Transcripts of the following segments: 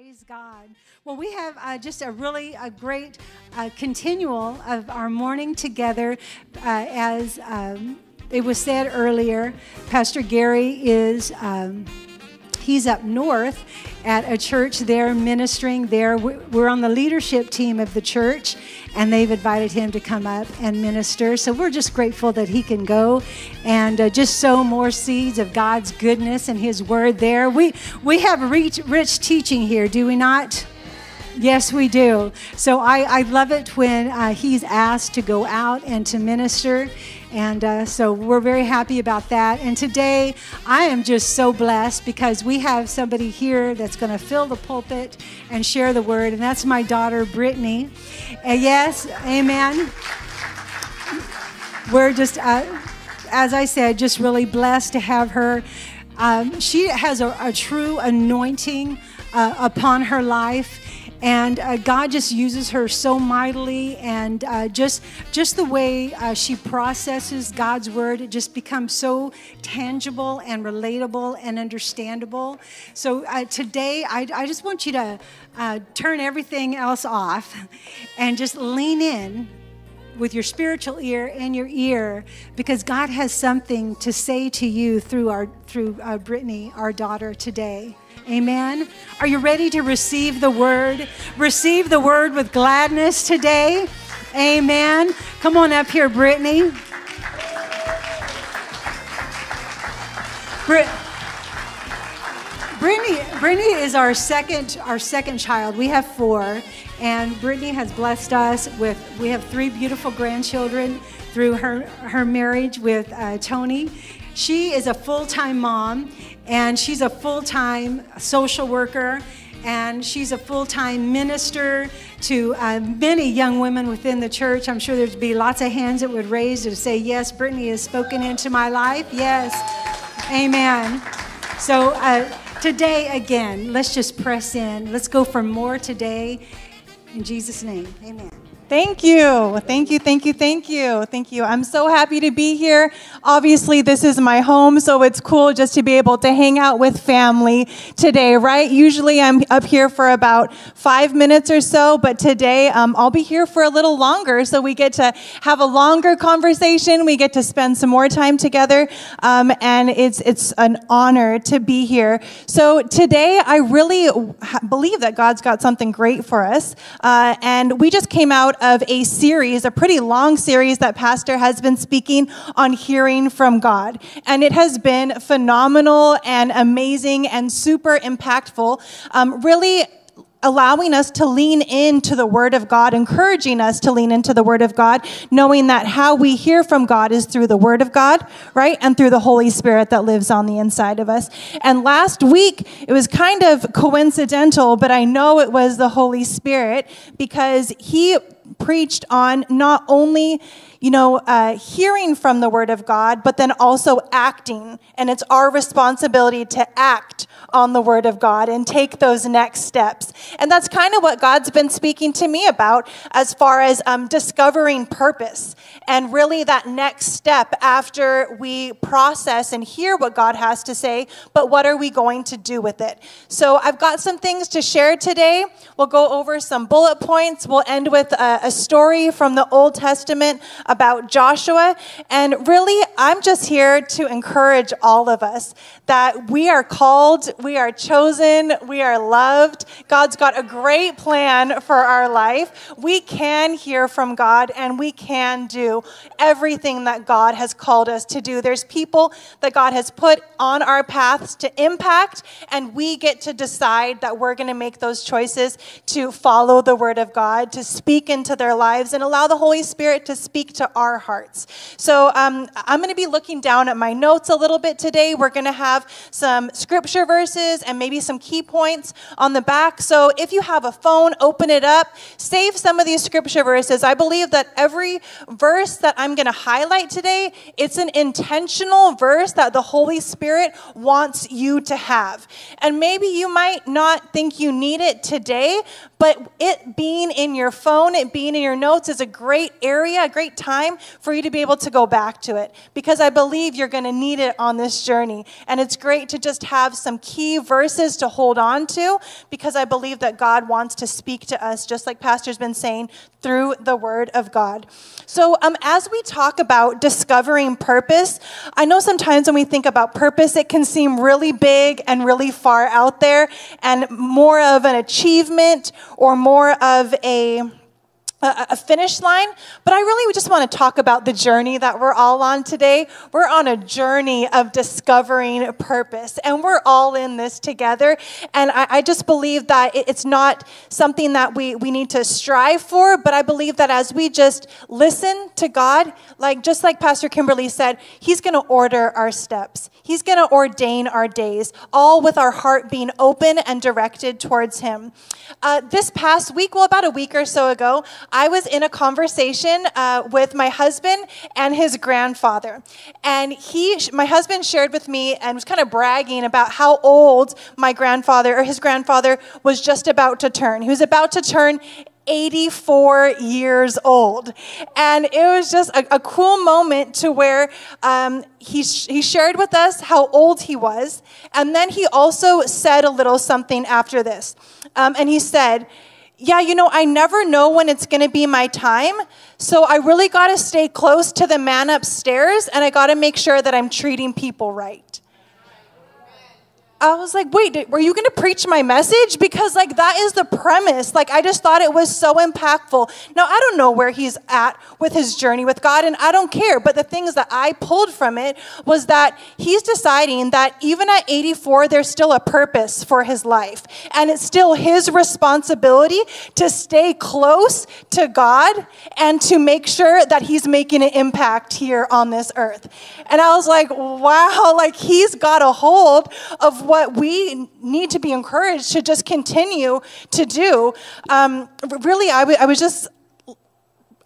Praise God. Well, we have uh, just a really a great uh, continual of our morning together. Uh, as um, it was said earlier, Pastor Gary is. Um, he's up north at a church there ministering there. We're on the leadership team of the church, and they've invited him to come up and minister. So we're just grateful that he can go and uh, just sow more seeds of God's goodness and His Word there. We we have rich, rich teaching here, do we not? Yes, we do. So I, I love it when uh, he's asked to go out and to minister. And uh, so we're very happy about that. And today I am just so blessed because we have somebody here that's going to fill the pulpit and share the word. And that's my daughter, Brittany. And yes, amen. We're just, uh, as I said, just really blessed to have her. Um, she has a, a true anointing uh, upon her life and uh, God just uses her so mightily, and uh, just just the way uh, she processes God's word, it just becomes so tangible and relatable and understandable. So uh, today, I, I, just want you to uh, turn everything else off and just lean in with your spiritual ear and your ear because God has something to say to you through our through uh, Brittany, our daughter today. Amen. Are you ready to receive the word? Receive the word with gladness today. Amen. Come on up here, Brittany. Brit- Brittany, Brittany is our second, our second child. We have four, and Brittany has blessed us with. We have three beautiful grandchildren through her her marriage with uh, Tony. She is a full time mom, and she's a full time social worker and she's a full time minister to uh, many young women within the church. I'm sure there'd be lots of hands that would raise to say, Yes, Brittany has spoken into my life. Yes, amen. So uh, today, again, let's just press in. Let's go for more today. In Jesus' name, amen. Thank you. Thank you. Thank you. Thank you. Thank you. I'm so happy to be here. Obviously, this is my home, so it's cool just to be able to hang out with family today, right? Usually I'm up here for about five minutes or so, but today um, I'll be here for a little longer, so we get to have a longer conversation. We get to spend some more time together, um, and it's, it's an honor to be here. So today, I really believe that God's got something great for us, uh, and we just came out of a series, a pretty long series that Pastor has been speaking on hearing from God. And it has been phenomenal and amazing and super impactful. Um, really, allowing us to lean into the Word of God, encouraging us to lean into the Word of God, knowing that how we hear from God is through the Word of God, right? And through the Holy Spirit that lives on the inside of us. And last week, it was kind of coincidental, but I know it was the Holy Spirit because He preached on not only you know, uh, hearing from the Word of God, but then also acting. And it's our responsibility to act on the Word of God and take those next steps. And that's kind of what God's been speaking to me about as far as um, discovering purpose and really that next step after we process and hear what God has to say, but what are we going to do with it? So I've got some things to share today. We'll go over some bullet points. We'll end with a, a story from the Old Testament about Joshua. And really, I'm just here to encourage all of us that we are called, we are chosen, we are loved. God's got a great plan for our life. We can hear from God and we can do everything that God has called us to do. There's people that God has put on our paths to impact, and we get to decide that we're going to make those choices to follow the Word of God, to speak into their lives, and allow the Holy Spirit to speak to our hearts. So um, I'm going to be looking down at my notes a little bit today. We're going to have some scripture verses and maybe some key points on the back. So if you have a phone, open it up, save some of these scripture verses. I believe that every verse that I'm going to highlight today, it's an intentional verse that the Holy Spirit wants you to have. And maybe you might not think you need it today, but it being in your phone, it being in your notes is a great area, a great time time for you to be able to go back to it because I believe you're going to need it on this journey. And it's great to just have some key verses to hold on to because I believe that God wants to speak to us, just like Pastor's been saying, through the Word of God. So, um, as we talk about discovering purpose, I know sometimes when we think about purpose, it can seem really big and really far out there and more of an achievement or more of a a finish line, but I really just want to talk about the journey that we're all on today. We're on a journey of discovering purpose, and we're all in this together. And I, I, just believe that it's not something that we, we need to strive for, but I believe that as we just listen to God, like just like Pastor Kimberly said, He's going to order our steps, He's going to ordain our days, all with our heart being open and directed towards Him. Uh, this past week, well, about a week or so ago, I was in a conversation uh, with my husband and his grandfather. And he, my husband shared with me and was kind of bragging about how old my grandfather or his grandfather was just about to turn. He was about to turn 84 years old. And it was just a, a cool moment to where um, he, he shared with us how old he was. And then he also said a little something after this. Um, and he said, yeah, you know, I never know when it's going to be my time. So I really got to stay close to the man upstairs and I got to make sure that I'm treating people right. I was like, wait, were you going to preach my message? Because, like, that is the premise. Like, I just thought it was so impactful. Now, I don't know where he's at with his journey with God, and I don't care. But the things that I pulled from it was that he's deciding that even at 84, there's still a purpose for his life. And it's still his responsibility to stay close to God and to make sure that he's making an impact here on this earth. And I was like, wow, like, he's got a hold of what we need to be encouraged to just continue to do. Um, really, I, w- I was just,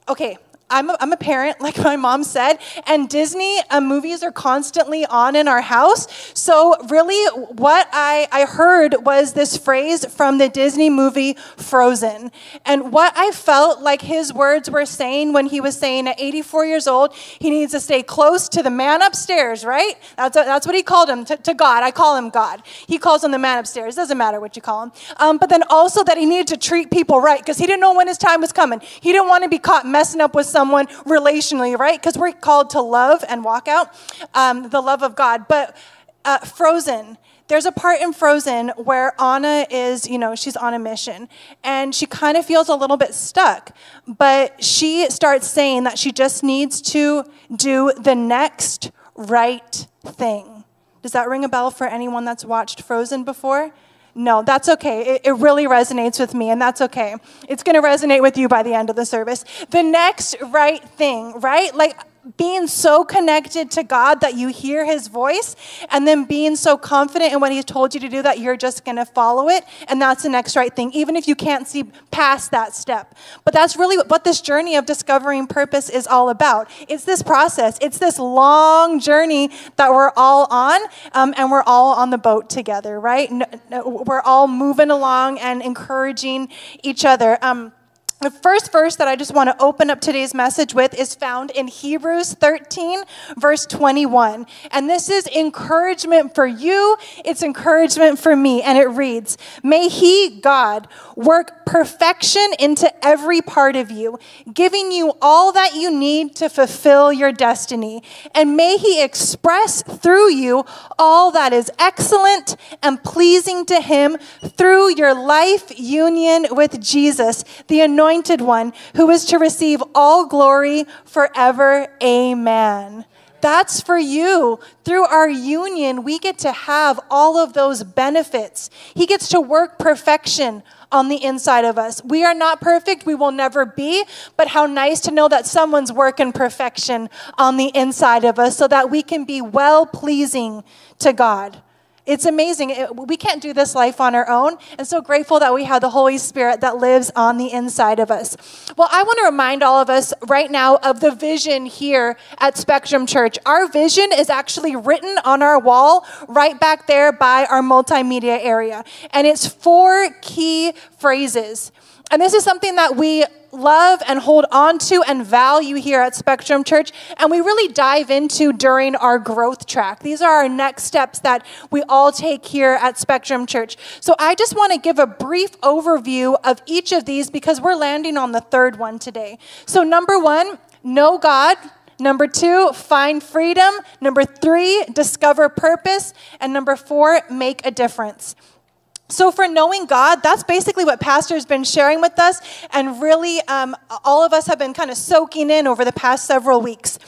okay, I'm a, I'm a parent, like my mom said, and Disney uh, movies are constantly on in our house. So, really, what I, I heard was this phrase from the Disney movie Frozen. And what I felt like his words were saying when he was saying at 84 years old, he needs to stay close to the man upstairs, right? That's, a, that's what he called him, to, to, God. I call him God. He calls him the man upstairs. Doesn't matter what you call him. Um, but then also that he needed to treat people right because he didn't know when his time was coming. He didn't want to be caught messing up with someone relationally, right? Because we're called to love and walk out um, the love of God. But uh, Frozen, there's a part in Frozen where Anna is, you know, she's on a mission and she kind of feels a little bit stuck, but she starts saying that she just needs to do the next right thing. Does that ring a bell for anyone that's watched Frozen before? No, that's okay. It, it really resonates with me, and that's okay. It's going to resonate with you by the end of the service. The next right thing, right? Like, being so connected to God that you hear his voice, and then being so confident in what he's told you to do that you're just going to follow it, and that's the next right thing, even if you can't see past that step. But that's really what this journey of discovering purpose is all about. It's this process, it's this long journey that we're all on, um, and we're all on the boat together, right? We're all moving along and encouraging each other. Um, the first verse that I just want to open up today's message with is found in Hebrews 13, verse 21. And this is encouragement for you, it's encouragement for me. And it reads May He, God, work perfection into every part of you, giving you all that you need to fulfill your destiny. And may He express through you all that is excellent and pleasing to Him through your life union with Jesus, the anointed anointed one who is to receive all glory forever. Amen. That's for you. Through our union, we get to have all of those benefits. He gets to work perfection on the inside of us. We are not perfect, we will never be, but how nice to know that someone's working perfection on the inside of us so that we can be well pleasing to God. It's amazing. It, we can't do this life on our own. And so grateful that we have the Holy Spirit that lives on the inside of us. Well, I want to remind all of us right now of the vision here at Spectrum Church. Our vision is actually written on our wall right back there by our multimedia area. And it's four key phrases. And this is something that we love and hold on to and value here at Spectrum Church, and we really dive into during our growth track. These are our next steps that we all take here at Spectrum Church. So I just want to give a brief overview of each of these because we're landing on the third one today. So, number one, know God. Number two, find freedom. Number three, discover purpose. And number four, make a difference. So, for knowing God, that's basically what Pastor's been sharing with us, and really um, all of us have been kind of soaking in over the past several weeks.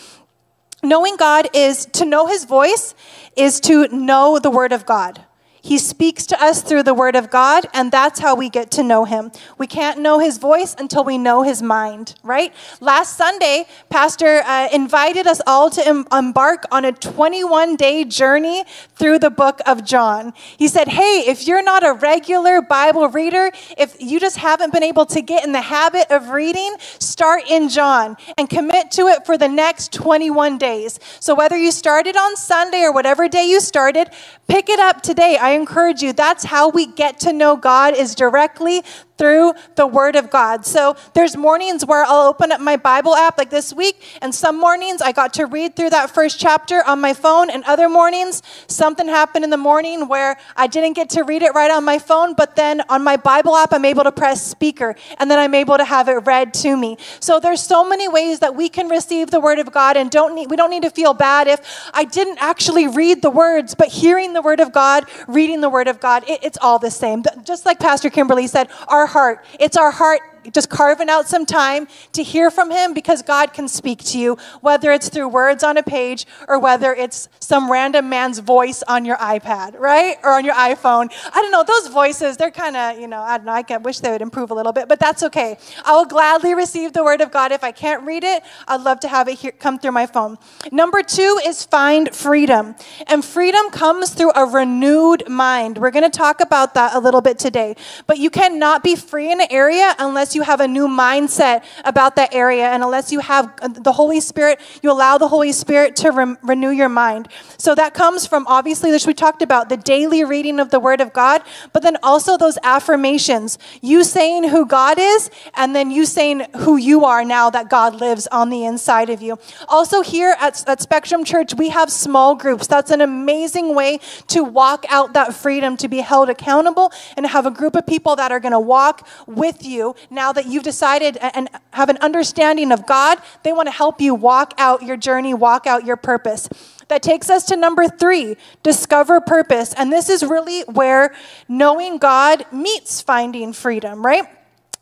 Knowing God is to know His voice, is to know the Word of God. He speaks to us through the Word of God, and that's how we get to know Him. We can't know His voice until we know His mind, right? Last Sunday, Pastor uh, invited us all to em- embark on a 21 day journey through the book of John. He said, Hey, if you're not a regular Bible reader, if you just haven't been able to get in the habit of reading, start in John and commit to it for the next 21 days. So, whether you started on Sunday or whatever day you started, pick it up today. I encourage you. That's how we get to know God is directly through the Word of God. So there's mornings where I'll open up my Bible app like this week, and some mornings I got to read through that first chapter on my phone, and other mornings something happened in the morning where I didn't get to read it right on my phone, but then on my Bible app I'm able to press speaker, and then I'm able to have it read to me. So there's so many ways that we can receive the Word of God, and don't need, we don't need to feel bad if I didn't actually read the words, but hearing the Word of God, reading the Word of God, it, it's all the same. Just like Pastor Kimberly said, our heart. It's our heart just carving out some time to hear from Him because God can speak to you, whether it's through words on a page or whether it's some random man's voice on your iPad, right? Or on your iPhone. I don't know, those voices, they're kind of, you know, I don't know, I wish they would improve a little bit, but that's okay. I will gladly receive the Word of God. If I can't read it, I'd love to have it here, come through my phone. Number two is find freedom. And freedom comes through a renewed mind. We're going to talk about that a little bit today. But you cannot be free in an area unless you have a new mindset about that area and unless you have uh, the Holy Spirit, you allow the Holy Spirit to re- renew your mind. So that comes from obviously, which we talked about, the daily reading of the Word of God, but then also those affirmations. You saying who God is, and then you saying who you are now that God lives on the inside of you. Also, here at, at Spectrum Church, we have small groups. That's an amazing way to walk out that freedom, to be held accountable, and have a group of people that are going to walk with you now now that you've decided and have an understanding of God, they want to help you walk out your journey, walk out your purpose. That takes us to number three discover purpose. And this is really where knowing God meets finding freedom, right?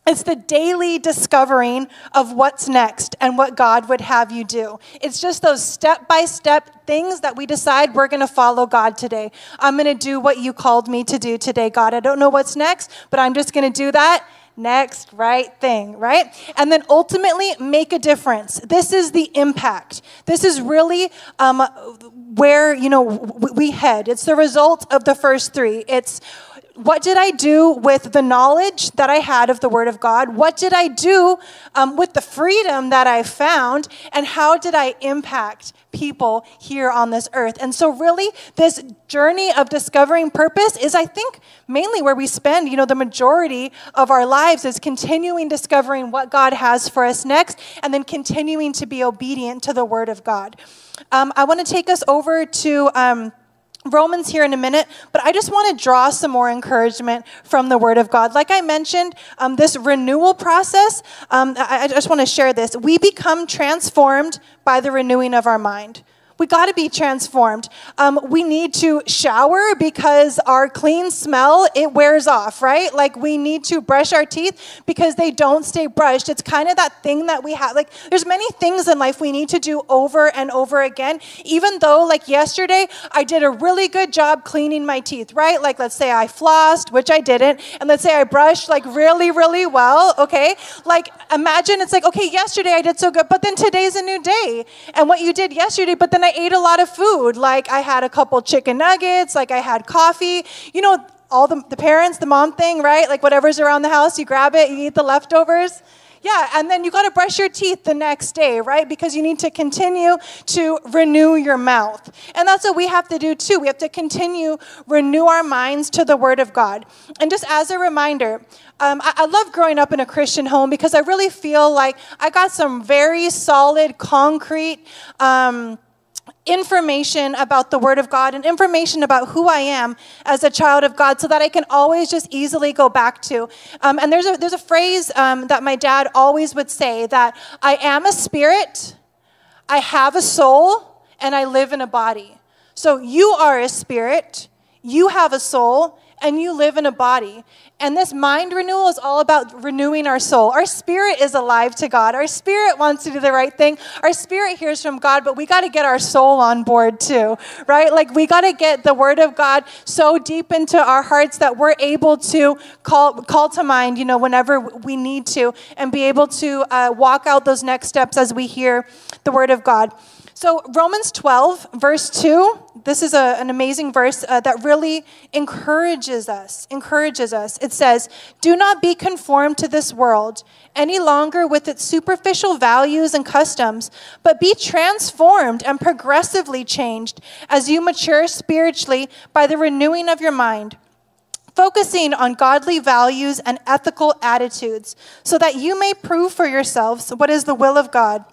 It's the daily discovering of what's next and what God would have you do. It's just those step by step things that we decide we're going to follow God today. I'm going to do what you called me to do today, God. I don't know what's next, but I'm just going to do that next right thing, right? And then ultimately make a difference. This is the impact. This is really um, where, you know, we head. It's the result of the first three. It's what did I do with the knowledge that I had of the Word of God? What did I do um, with the freedom that I found? And how did I impact people here on this earth? And so, really, this journey of discovering purpose is, I think, mainly where we spend, you know, the majority of our lives is continuing discovering what God has for us next and then continuing to be obedient to the Word of God. Um, I want to take us over to. Um, Romans here in a minute, but I just want to draw some more encouragement from the Word of God. Like I mentioned, um, this renewal process, um, I, I just want to share this. We become transformed by the renewing of our mind. We got to be transformed. Um, we need to shower because our clean smell it wears off, right? Like we need to brush our teeth because they don't stay brushed. It's kind of that thing that we have. Like there's many things in life we need to do over and over again. Even though, like yesterday, I did a really good job cleaning my teeth, right? Like let's say I flossed, which I didn't, and let's say I brushed like really, really well. Okay, like imagine it's like okay, yesterday I did so good, but then today's a new day, and what you did yesterday, but then I ate a lot of food. Like I had a couple chicken nuggets, like I had coffee. You know, all the, the parents, the mom thing, right? Like whatever's around the house, you grab it, you eat the leftovers. Yeah, and then you got to brush your teeth the next day, right? Because you need to continue to renew your mouth. And that's what we have to do too. We have to continue renew our minds to the word of God. And just as a reminder, um, I, I, love growing up in a Christian home because I really feel like I got some very solid, concrete. Um, information about the Word of God and information about who I am as a child of God so that I can always just easily go back to. Um, and there's a, there's a phrase um, that my dad always would say that I am a spirit, I have a soul, and I live in a body. So you are a spirit, you have a soul, and you live in a body. And this mind renewal is all about renewing our soul. Our spirit is alive to God. Our spirit wants to do the right thing. Our spirit hears from God, but we got to get our soul on board too, right? Like we got to get the word of God so deep into our hearts that we're able to call call to mind, you know, whenever we need to, and be able to uh, walk out those next steps as we hear the word of God. So, Romans 12, verse 2, this is a, an amazing verse uh, that really encourages us. Encourages us. It says, Do not be conformed to this world any longer with its superficial values and customs, but be transformed and progressively changed as you mature spiritually by the renewing of your mind focusing on godly values and ethical attitudes, so that you may prove for yourselves what is the will of God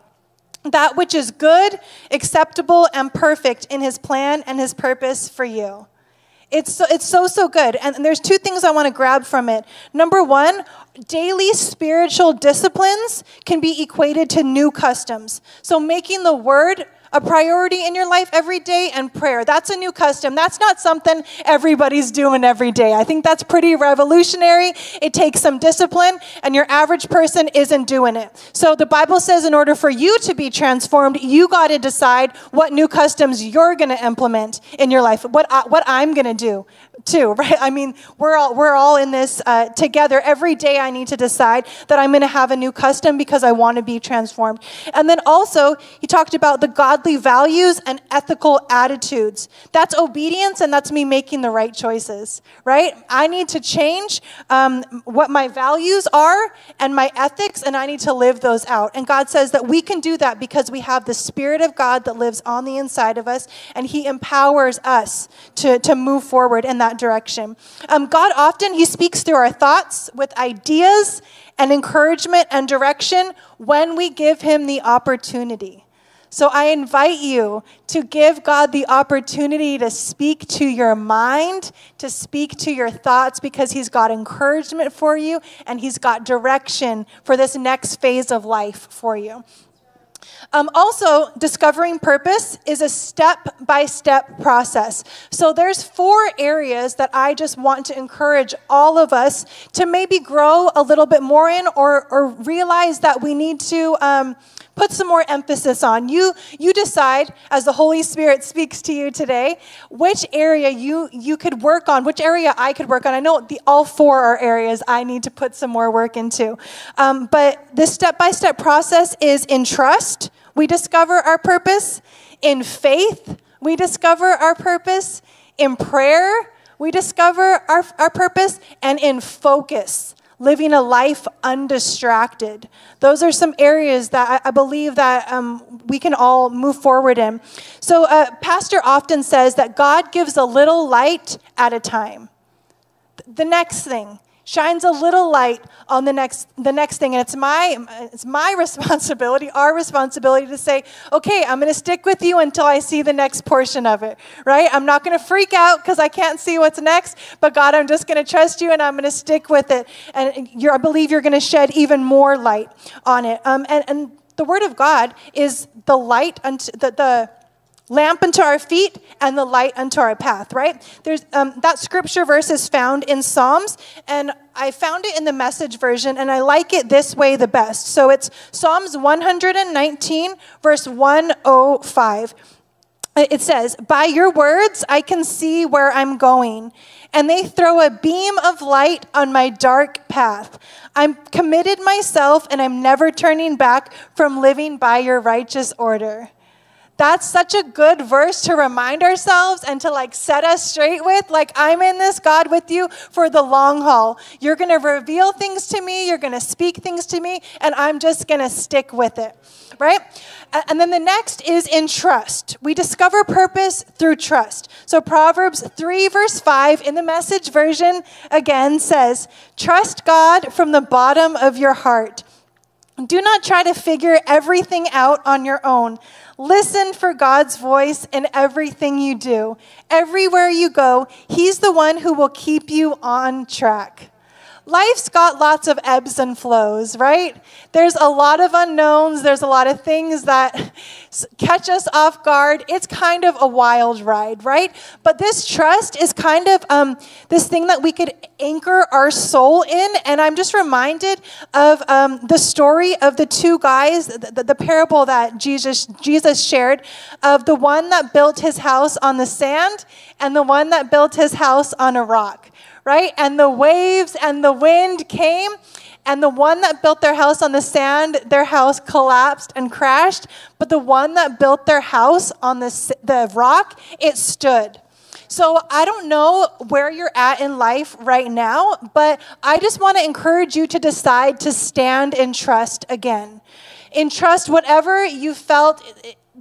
that which is good, acceptable, and perfect in his plan and his purpose for you. It's so, it's so, so good. And there's two things I want to grab from it. Number one, daily spiritual disciplines can be equated to new customs. So making the word a priority in your life every day and prayer. That's a new custom. That's not something everybody's doing every day. I think that's pretty revolutionary. It takes some discipline, and your average person isn't doing it. So the Bible says, in order for you to be transformed, you got to decide what new customs you're going to implement in your life, what, I, what I'm going to do too, right? I mean, we're all, we're all in this uh, together. Every day I need to decide that I'm going to have a new custom because I want to be transformed. And then also, he talked about the godly values and ethical attitudes. That's obedience and that's me making the right choices, right? I need to change um, what my values are and my ethics, and I need to live those out. And God says that we can do that because we have the Spirit of God that lives on the inside of us, and He empowers us to, to move forward in that direction. Um, God often, He speaks through our thoughts with ideas and encouragement and direction when we give Him the opportunity. So I invite you to give God the opportunity to speak to your mind, to speak to your thoughts, because He's got encouragement for you and He's got direction for this next phase of life for you. Um, also, discovering purpose is a step by step process. So, there's four areas that I just want to encourage all of us to maybe grow a little bit more in or, or realize that we need to. Um, put some more emphasis on. You, you decide, as the Holy Spirit speaks to you today, which area you, you could work on, which area I could work on. I know the, all four are areas I need to put some more work into. Um, but this step by step process is in trust, we discover our purpose. In faith, we discover our purpose. In prayer, we discover our, our purpose. And in focus, living a life undistracted. Those are some areas that I, I believe that um, we can all move forward in. So, uh, Pastor often says that God gives a little light at a time. The next thing, shines a little light on the next the next thing. And it's my it's my responsibility our responsibility to say okay i'm going to stick with you until i see the next portion of it right? I'm not going to freak out because i can't see what's next but god i'm just going to trust you and i'm going to stick with it. And i believe you're going to shed even more light on it. Um, and, and the word of god is the light unto the, the lamp unto our feet and the light unto our path right? There's um, that scripture verse is found in psalms and i found it in the message version and i like it this way the best. So it's psalms 119 verse 105 it says by your words i can see where i'm going and they throw a beam of light on my dark path. I'm committed myself and i'm never turning back from living by your righteous order that's such a good verse to remind ourselves and to like set us straight with. Like, I'm in this, God, with you for the long haul. You're going to reveal things to me, you're going to speak things to me, and I'm just going to stick with it, right? And then the next is in trust. We discover purpose through trust. So Proverbs 3, verse 5 in the message version again says, Trust God from the bottom of your heart. Do not try to figure everything out on your own. Listen for God's voice in everything you do. Everywhere you go, He's the one who will keep you on track life's got lots of ebbs and flows, right? There's a lot of unknowns, there's a lot of things that catch us off guard. It's kind of a wild ride, right? But this trust is kind of um, this thing that we could anchor our soul in. And I'm just reminded of um, the story of the two guys, the, the parable that Jesus, Jesus shared of the one that built his house on the sand and the one that built his house on a rock right? And the waves and the wind came, and the one that built their house on the sand, their house collapsed and crashed. But the one that built their house on the, the rock, it stood. So I don't know where you're at in life right now, but I just want to encourage you to decide to stand in trust again. In trust, whatever you felt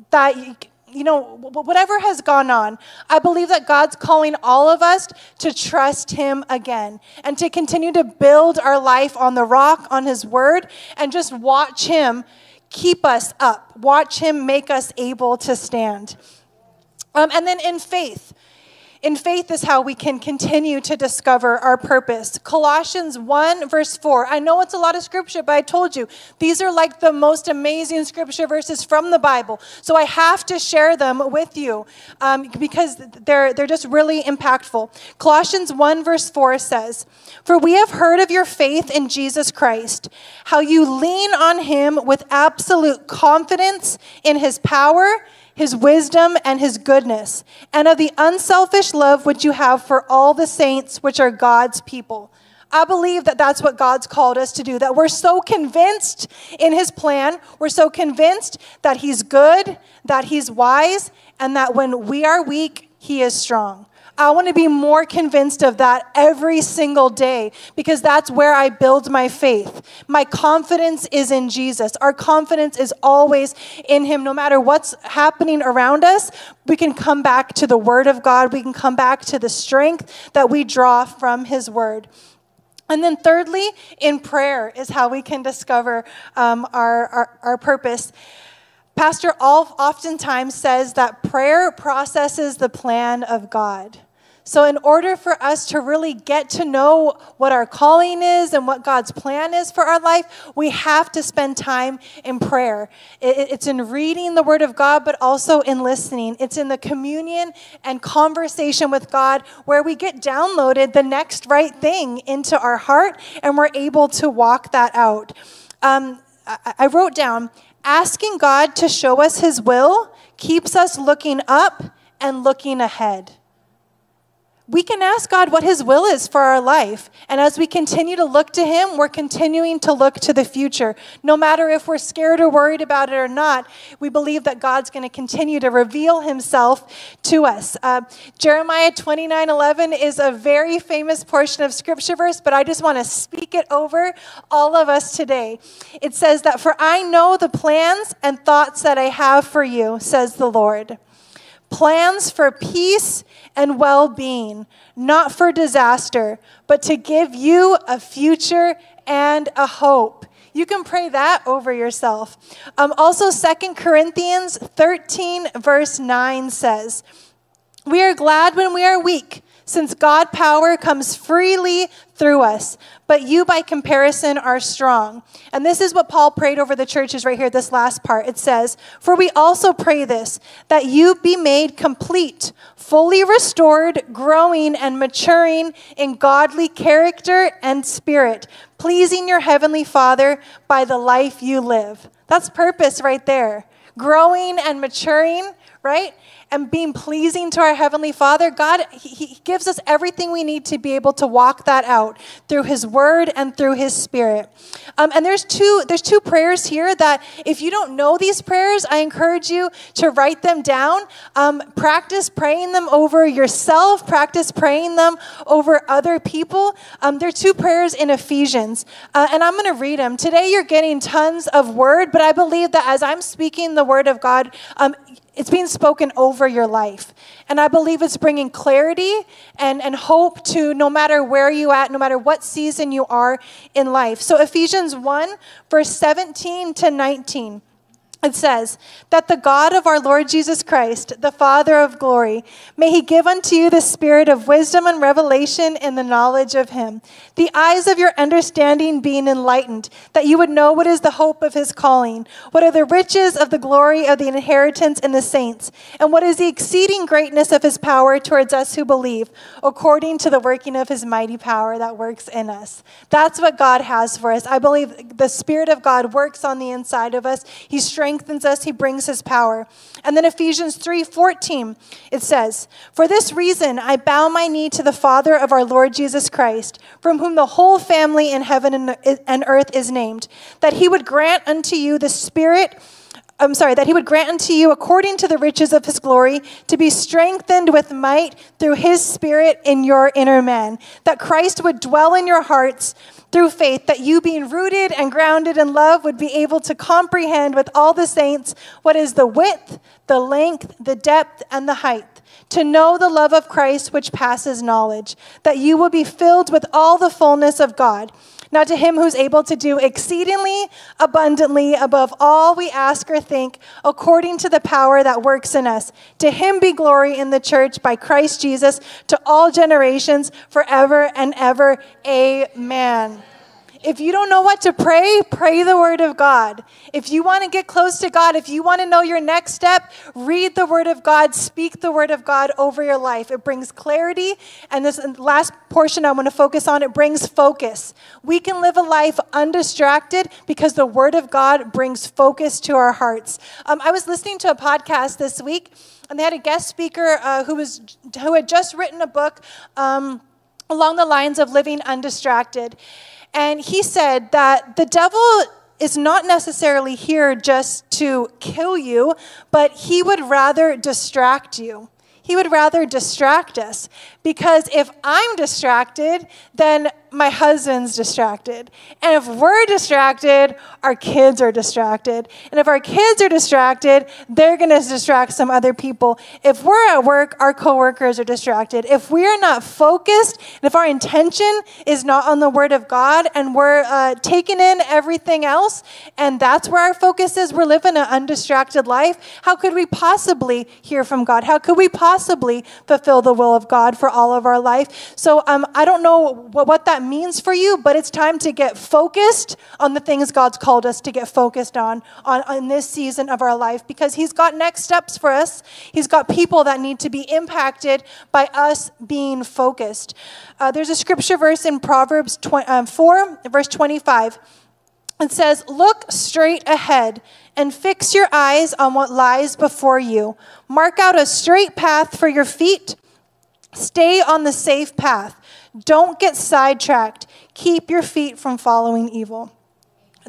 that you know, whatever has gone on, I believe that God's calling all of us to trust Him again and to continue to build our life on the rock, on His Word, and just watch Him keep us up, watch Him make us able to stand. Um, and then in faith, in faith is how we can continue to discover our purpose. Colossians 1, verse 4. I know it's a lot of scripture, but I told you, these are like the most amazing scripture verses from the Bible. So I have to share them with you um, because they're, they're just really impactful. Colossians 1, verse 4 says, For we have heard of your faith in Jesus Christ, how you lean on him with absolute confidence in his power his wisdom, and his goodness, and of the unselfish love which you have for all the saints, which are God's people. I believe that that's what God's called us to do, that we're so convinced in his plan, we're so convinced that he's good, that he's wise, and that when we are weak, he is strong. I want to be more convinced of that every single day because that's where I build my faith. My confidence is in Jesus. Our confidence is always in Him. No matter what's happening around us, we can come back to the Word of God. We can come back to the strength that we draw from His Word. And then, thirdly, in prayer is how we can discover um, our, our, our purpose. Pastor oftentimes says that prayer processes the plan of God. So, in order for us to really get to know what our calling is and what God's plan is for our life, we have to spend time in prayer. It's in reading the Word of God, but also in listening. It's in the communion and conversation with God where we get downloaded the next right thing into our heart and we're able to walk that out. Um, I wrote down asking God to show us His will keeps us looking up and looking ahead we can ask God what His will is for our life. And as we continue to look to Him, we're continuing to look to the future. No matter if we're scared or worried about it or not, we believe that God's going to continue to reveal Himself to us. Uh, Jeremiah 29 11 is a very famous portion of Scripture verse, but I just want to speak it over all of us today. It says that, For I know the plans and thoughts that I have for you, says the Lord plans for peace and well being, not for disaster, but to give you a future and a hope. You can pray that over yourself. Um, also, Second Corinthians 13, verse 9 says, We are glad when we are weak, since God power comes freely through us but you by comparison are strong. And this is what Paul prayed over the churches right here, this last part. It says, For we also pray this, that you be made complete, fully restored, growing and maturing in godly character and spirit, pleasing your heavenly Father by the life you live. That's purpose right there. Growing and maturing right? And being pleasing to our Heavenly Father, God, he, he gives us everything we need to be able to walk that out through His Word and through His Spirit. Um, and there's two, there's two prayers here that if you don't know these prayers, I encourage you to write them down. Um, practice praying them over yourself, practice praying them over other people. Um, there are two prayers in Ephesians, uh, and I'm going to read them. Today, you're getting tons of word, but I believe that as I'm speaking the Word of God, um, it's being spoken over your life. And I believe it's bringing clarity and, and hope to no matter where you at, no matter what season you are in life. So Ephesians 1, verse 17 to 19 it says that the God of our Lord Jesus Christ, the Father of glory, may he give unto you the spirit of wisdom and revelation in the knowledge of him, the eyes of your understanding being enlightened, that you would know what is the hope of his calling, what are the riches of the glory of the inheritance in the saints, and what is the exceeding greatness of his power towards us who believe, according to the working of his mighty power that works in us. That's what God has for us. I believe the Spirit of God works on the inside of us. He strengthens strengthens us, he brings his power. And then Ephesians 3:14, it says, "For this reason I bow my knee to the Father of our Lord Jesus Christ, from whom the whole family in heaven and earth is named, that he would grant unto you the spirit I'm sorry, that he would grant unto you, according to the riches of his glory, to be strengthened with might through his spirit in your inner man, that Christ would dwell in your hearts through faith, that you, being rooted and grounded in love, would be able to comprehend with all the saints what is the width, the length, the depth, and the height, to know the love of Christ which passes knowledge, that you will be filled with all the fullness of God. Now, to him who's able to do exceedingly abundantly above all we ask or think, according to the power that works in us, to him be glory in the church by Christ Jesus to all generations forever and ever. Amen. If you don't know what to pray, pray the Word of God. If you want to get close to God, if you want to know your next step, read the Word of God, speak the Word of God over your life. It brings clarity. And this last portion I want to focus on, it brings focus. We can live a life undistracted because the Word of God brings focus to our hearts. Um, I was listening to a podcast this week, and they had a guest speaker uh, who, was, who had just written a book um, along the lines of living undistracted. And he said that the devil is not necessarily here just to kill you, but he would rather distract you. He would rather distract us because if I'm distracted, then my husband's distracted. And if we're distracted, our kids are distracted. And if our kids are distracted, they're going to distract some other people. If we're at work, our coworkers are distracted. If we're not focused, and if our intention is not on the Word of God and we're uh, taking in everything else, and that's where our focus is, we're living an undistracted life, how could we possibly hear from God? How could we possibly fulfill the will of God for all of our life? So um, I don't know what, what that means for you, but it's time to get focused on the things God's called us to get focused on, on in this season of our life because He's got next steps for us. He's got people that need to be impacted by us being focused. Uh, there's a scripture verse in Proverbs 20, um, 4, verse 25. It says, Look straight ahead and fix your eyes on what lies before you. Mark out a straight path for your feet. Stay on the safe path. Don't get sidetracked. Keep your feet from following evil.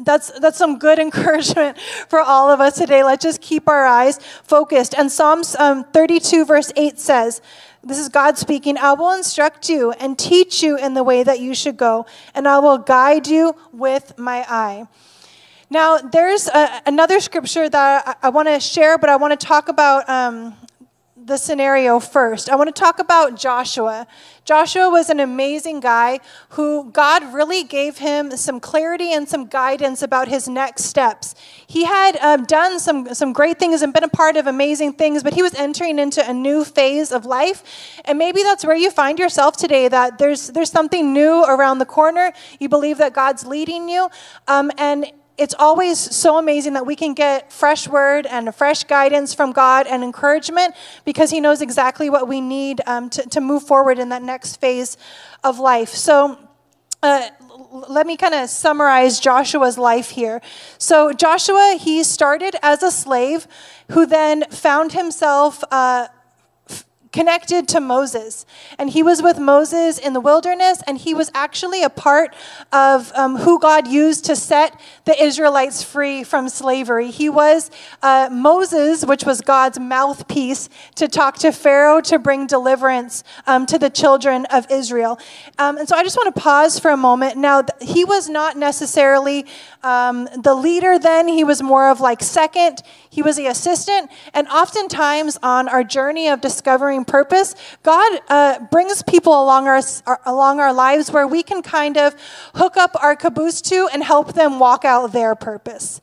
That's, that's some good encouragement for all of us today. Let's just keep our eyes focused. And Psalms um, 32, verse 8 says, This is God speaking, I will instruct you and teach you in the way that you should go, and I will guide you with my eye. Now, there's a, another scripture that I, I want to share, but I want to talk about um, the scenario first. I want to talk about Joshua. Joshua was an amazing guy who God really gave him some clarity and some guidance about his next steps. He had um, done some, some great things and been a part of amazing things, but he was entering into a new phase of life. And maybe that's where you find yourself today that there's, there's something new around the corner. You believe that God's leading you. Um, and it's always so amazing that we can get fresh word and fresh guidance from God and encouragement because He knows exactly what we need um, to, to move forward in that next phase of life. So, uh, let me kind of summarize Joshua's life here. So, Joshua, he started as a slave who then found himself. Uh, connected to Moses. And he was with Moses in the wilderness, and he was actually a part of um, who God used to set the Israelites free from slavery. He was uh, Moses, which was God's mouthpiece to talk to Pharaoh to bring deliverance um, to the children of Israel. Um, and so I just want to pause for a moment. Now, th- he was not necessarily um, the leader then, he was more of like second. He was the assistant. And oftentimes on our journey of discovering purpose, God uh, brings people along our, our, along our lives where we can kind of hook up our caboose to and help them walk out their purpose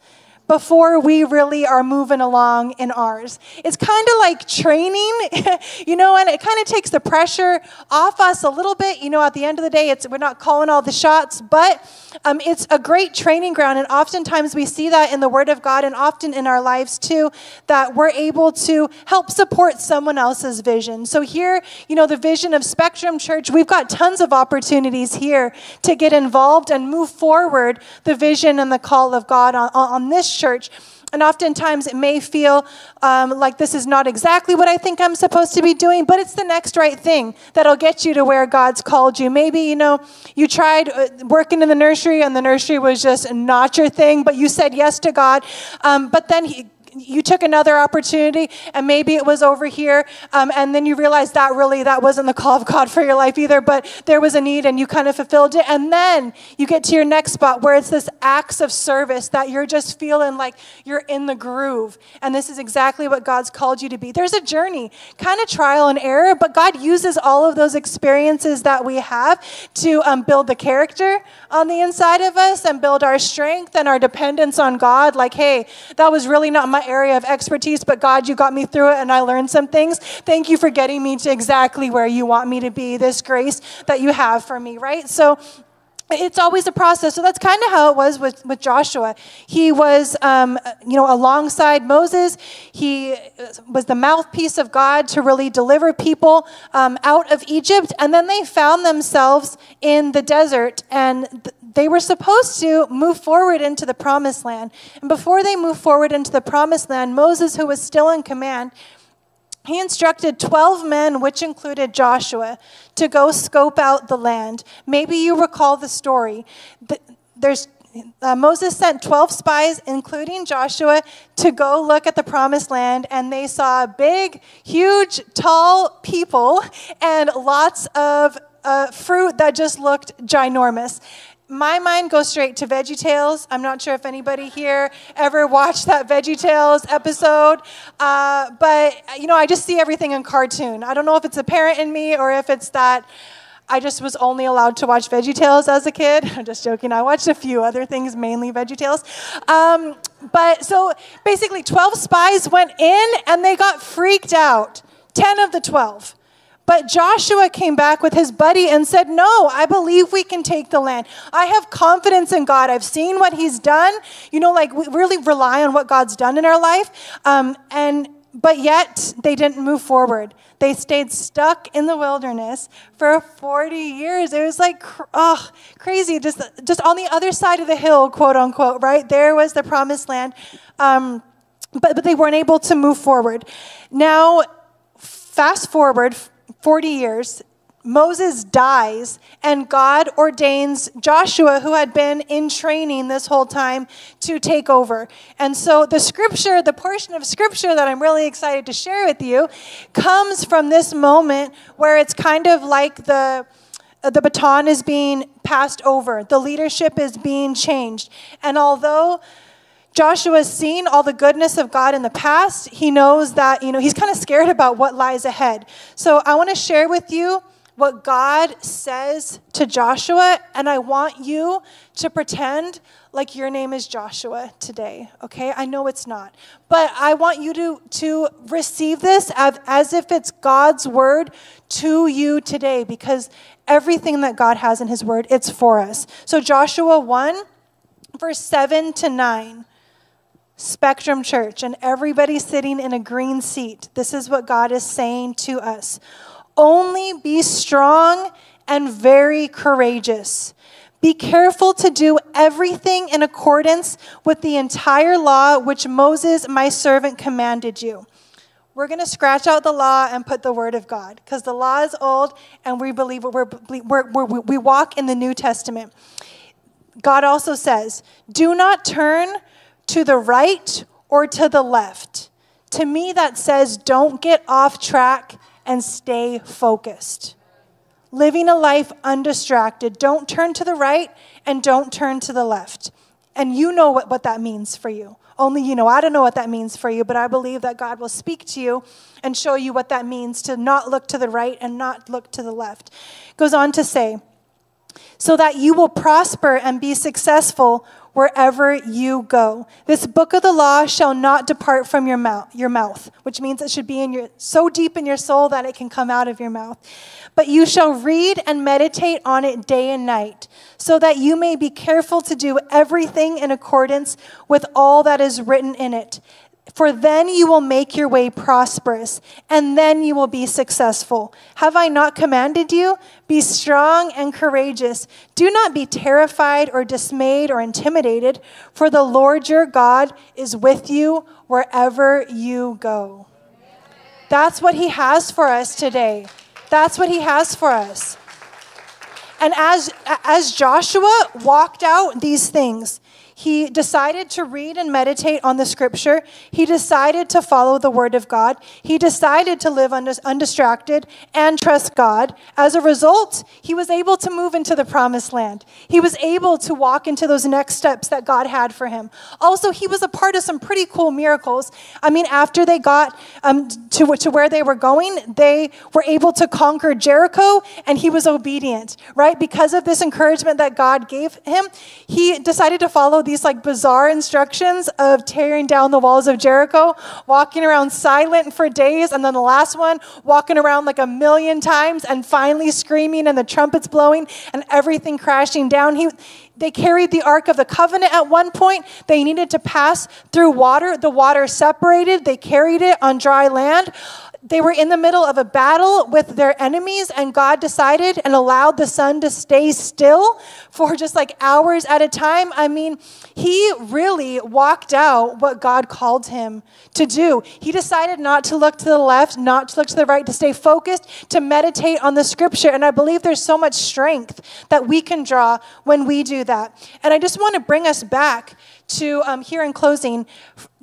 before we really are moving along in ours. It's kind of like training, you know, and it kind of takes the pressure off us a little bit. You know, at the end of the day, it's we're not calling all the shots, but um, it's a great training ground. And oftentimes we see that in the Word of God and often in our lives too, that we're able to help support someone else's vision. So here, you know, the vision of Spectrum Church, we've got tons of opportunities here to get involved and move forward the vision and the call of God on, on this church. And oftentimes it may feel um, like this is not exactly what I think I'm supposed to be doing, but it's the next right thing that'll get you to where God's called you. Maybe, you know, you tried uh, working in the nursery and the nursery was just not your thing, but you said yes to God. Um, but then he, you took another opportunity and maybe it was over here um, and then you realized that really that wasn't the call of god for your life either but there was a need and you kind of fulfilled it. And then you get to your next spot where it's this acts of service that you're just feeling like you're in the groove. And this is exactly what god's called you to be. There's a journey kind of trial and error but god uses all of those experiences that we have to um, build the character on the inside of us and build our strength and our dependence on god. Like hey that was really not my my area of expertise, but God, you got me through it and I learned some things. Thank you for getting me to exactly where you want me to be, this grace that you have for me, right? So, it's always a process. So that's kind of how it was with, with Joshua. He was, um, you know, alongside Moses. He was the mouthpiece of God to really deliver people um, out of Egypt. And then they found themselves in the desert. And th- they were supposed to move forward into the promised land. And before they moved forward into the promised land, Moses, who was still in command, he instructed 12 men, which included Joshua, to go scope out the land. Maybe you recall the story. There's uh, Moses sent 12 spies, including Joshua, to go look at the promised land, and they saw big, huge, tall people and lots of uh, fruit that just looked ginormous my mind goes straight to Veggie Tales. I'm not sure if anybody here ever watched that Veggie Tales episode, uh, but you know, I just see everything in cartoon. I don't know if it's a parent in me or if it's that I just was only allowed to watch Veggie Tales as a kid. I'm just joking. I watched a few other things, mainly Veggie Tales. Um, but so basically, 12 spies went in and they got freaked out. 10 of the 12. But Joshua came back with his buddy and said, No, I believe we can take the land. I have confidence in God. I've seen what he's done. You know, like we really rely on what God's done in our life. Um, and but yet they didn't move forward. They stayed stuck in the wilderness for 40 years. It was like, oh, crazy. Just, just on the other side of the hill, quote unquote, right? There was the promised land. Um, but, but they weren't able to move forward. Now, fast forward 40 years, Moses dies, and God ordains Joshua, who had been in training this whole time, to take over. And so, the scripture, the portion of scripture that I'm really excited to share with you, comes from this moment where it's kind of like the the baton is being passed over, the leadership is being changed. And although Joshua's seen all the goodness of God in the past. He knows that, you know, he's kind of scared about what lies ahead. So I want to share with you what God says to Joshua, and I want you to pretend like your name is Joshua today, okay? I know it's not. But I want you to, to receive this as, as if it's God's word to you today, because everything that God has in his word, it's for us. So Joshua 1, verse 7 to 9. Spectrum Church and everybody sitting in a green seat, this is what God is saying to us. Only be strong and very courageous. Be careful to do everything in accordance with the entire law which Moses, my servant, commanded you. We're going to scratch out the law and put the word of God because the law is old and we believe we're, we're, we're, we walk in the New Testament. God also says, Do not turn to the right or to the left. To me, that says, Don't get off track and stay focused. Living a life undistracted. Don't turn to the right and don't turn to the left. And you know what, what that means for you. Only you know. I don't know what that means for you, but I believe that God will speak to you and show you what that means to not look to the right and not look to the left. Goes on to say, so that you will prosper and be successful wherever you go. This book of the law shall not depart from your mouth, your mouth, which means it should be in your so deep in your soul that it can come out of your mouth. But you shall read and meditate on it day and night, so that you may be careful to do everything in accordance with all that is written in it. For then you will make your way prosperous, and then you will be successful. Have I not commanded you? Be strong and courageous. Do not be terrified or dismayed or intimidated, for the Lord your God is with you wherever you go. That's what he has for us today. That's what he has for us. And as, as Joshua walked out these things, he decided to read and meditate on the scripture. He decided to follow the word of God. He decided to live undistracted and trust God. As a result, he was able to move into the promised land. He was able to walk into those next steps that God had for him. Also, he was a part of some pretty cool miracles. I mean, after they got um, to, to where they were going, they were able to conquer Jericho, and he was obedient, right? Because of this encouragement that God gave him, he decided to follow these like bizarre instructions of tearing down the walls of Jericho, walking around silent for days, and then the last one, walking around like a million times and finally screaming and the trumpets blowing and everything crashing down. He, they carried the Ark of the Covenant at one point. They needed to pass through water. The water separated. They carried it on dry land they were in the middle of a battle with their enemies, and God decided and allowed the sun to stay still for just like hours at a time. I mean, he really walked out what God called him to do. He decided not to look to the left, not to look to the right, to stay focused, to meditate on the scripture. And I believe there's so much strength that we can draw when we do that. And I just want to bring us back to um, here in closing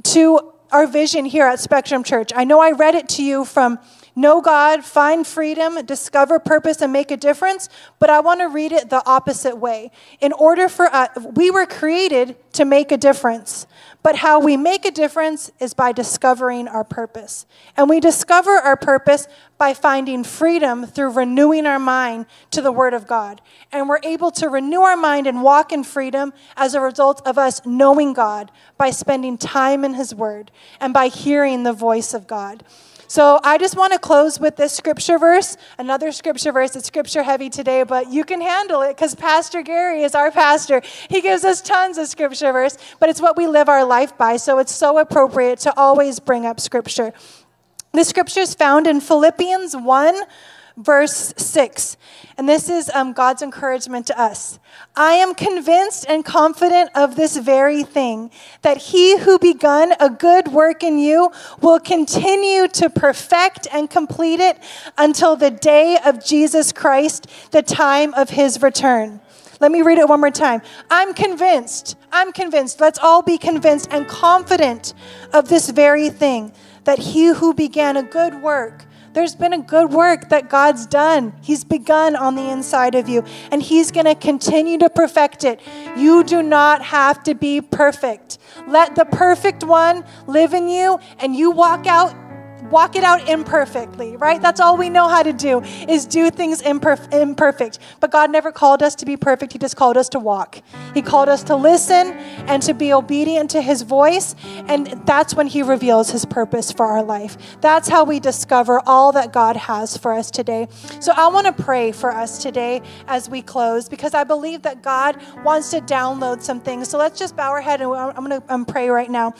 to our vision here at Spectrum Church. I know I read it to you from Know God, Find Freedom, Discover Purpose, and Make a Difference, but I want to read it the opposite way. In order for us, we were created to make a difference, but how we make a difference is by discovering our purpose. And we discover our purpose by finding freedom through renewing our mind to the Word of God. And we're able to renew our mind and walk in freedom as a result of us knowing God by spending time in His Word and by hearing the voice of God. So I just want to close with this scripture verse, another scripture verse. It's scripture heavy today, but you can handle it because Pastor Gary is our pastor. He gives us tons of scripture verse, but it's what we live our life by. So it's so appropriate to always bring up scripture. The scripture is found in Philippians 1 verse 6. And this is um, God's encouragement to us. I am convinced and confident of this very thing that he who begun a good work in you will continue to perfect and complete it until the day of Jesus Christ, the time of his return. Let me read it one more time. I'm convinced, I'm convinced, let's all be convinced and confident of this very thing that he who began a good work there's been a good work that God's done. He's begun on the inside of you, and He's going to continue to perfect it. You do not have to be perfect. Let the perfect one live in you, and you walk out walk it out imperfectly, right? That's all we know how to do is do things imperf- imperfect. But God never called us to be perfect. He just called us to walk. He called us to listen and to be obedient to His voice. And that's when He reveals His purpose for our life. That's how we discover all that God has for us today. So I want to pray for us today as we close because I believe that God wants to download some things. So let's just bow our head and I'm going to pray right now.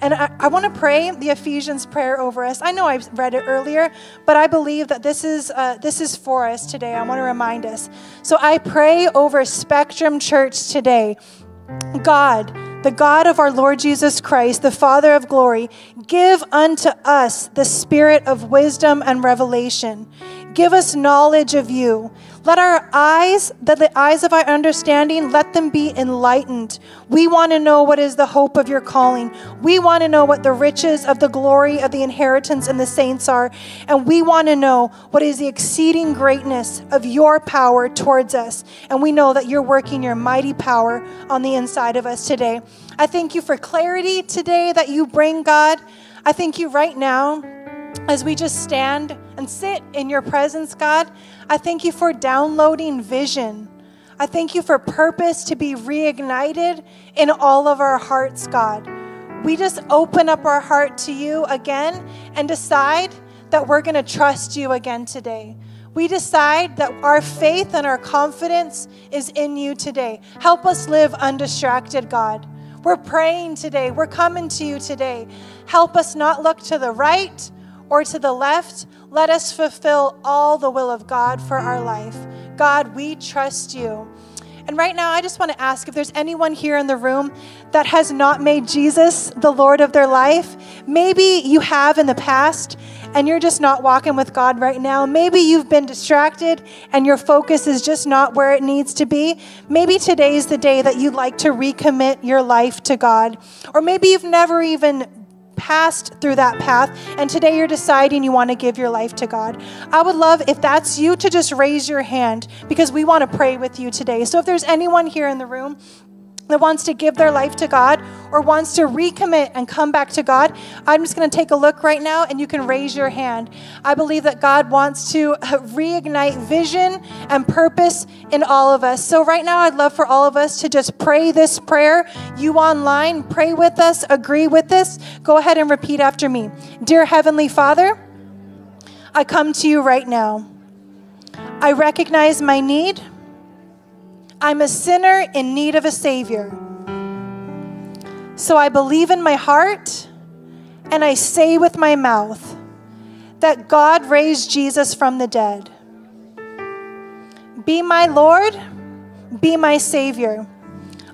And I, I want to pray the Ephesians prayer over us. I know I've read it earlier, but I believe that this is uh, this is for us today. I want to remind us. So I pray over Spectrum Church today. God, the God of our Lord Jesus Christ, the Father of glory, give unto us the spirit of wisdom and revelation. Give us knowledge of you. Let our eyes, that the eyes of our understanding, let them be enlightened. We want to know what is the hope of your calling. We want to know what the riches of the glory of the inheritance and the saints are. And we want to know what is the exceeding greatness of your power towards us. And we know that you're working your mighty power on the inside of us today. I thank you for clarity today that you bring, God. I thank you right now as we just stand and sit in your presence, God. I thank you for downloading vision. I thank you for purpose to be reignited in all of our hearts, God. We just open up our heart to you again and decide that we're going to trust you again today. We decide that our faith and our confidence is in you today. Help us live undistracted, God. We're praying today. We're coming to you today. Help us not look to the right or to the left, let us fulfill all the will of God for our life. God, we trust you. And right now, I just want to ask if there's anyone here in the room that has not made Jesus the Lord of their life. Maybe you have in the past and you're just not walking with God right now. Maybe you've been distracted and your focus is just not where it needs to be. Maybe today's the day that you'd like to recommit your life to God. Or maybe you've never even passed through that path and today you're deciding you want to give your life to God. I would love if that's you to just raise your hand because we want to pray with you today. So if there's anyone here in the room that wants to give their life to God or wants to recommit and come back to God, I'm just going to take a look right now and you can raise your hand. I believe that God wants to uh, reignite vision and purpose in all of us. So, right now, I'd love for all of us to just pray this prayer. You online, pray with us, agree with this. Go ahead and repeat after me. Dear Heavenly Father, I come to you right now. I recognize my need I'm a sinner in need of a Savior. So I believe in my heart and I say with my mouth that God raised Jesus from the dead. Be my Lord, be my Savior.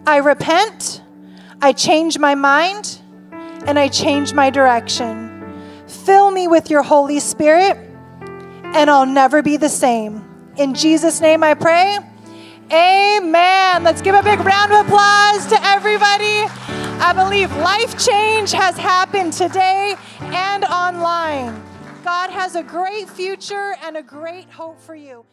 I repent, I change my mind, and I change my direction. Fill me with your Holy Spirit, and I'll never be the same. In Jesus' name I pray. Amen. Let's give a big round of applause to everybody. I believe life change has happened today and online. God has a great future and a great hope for you.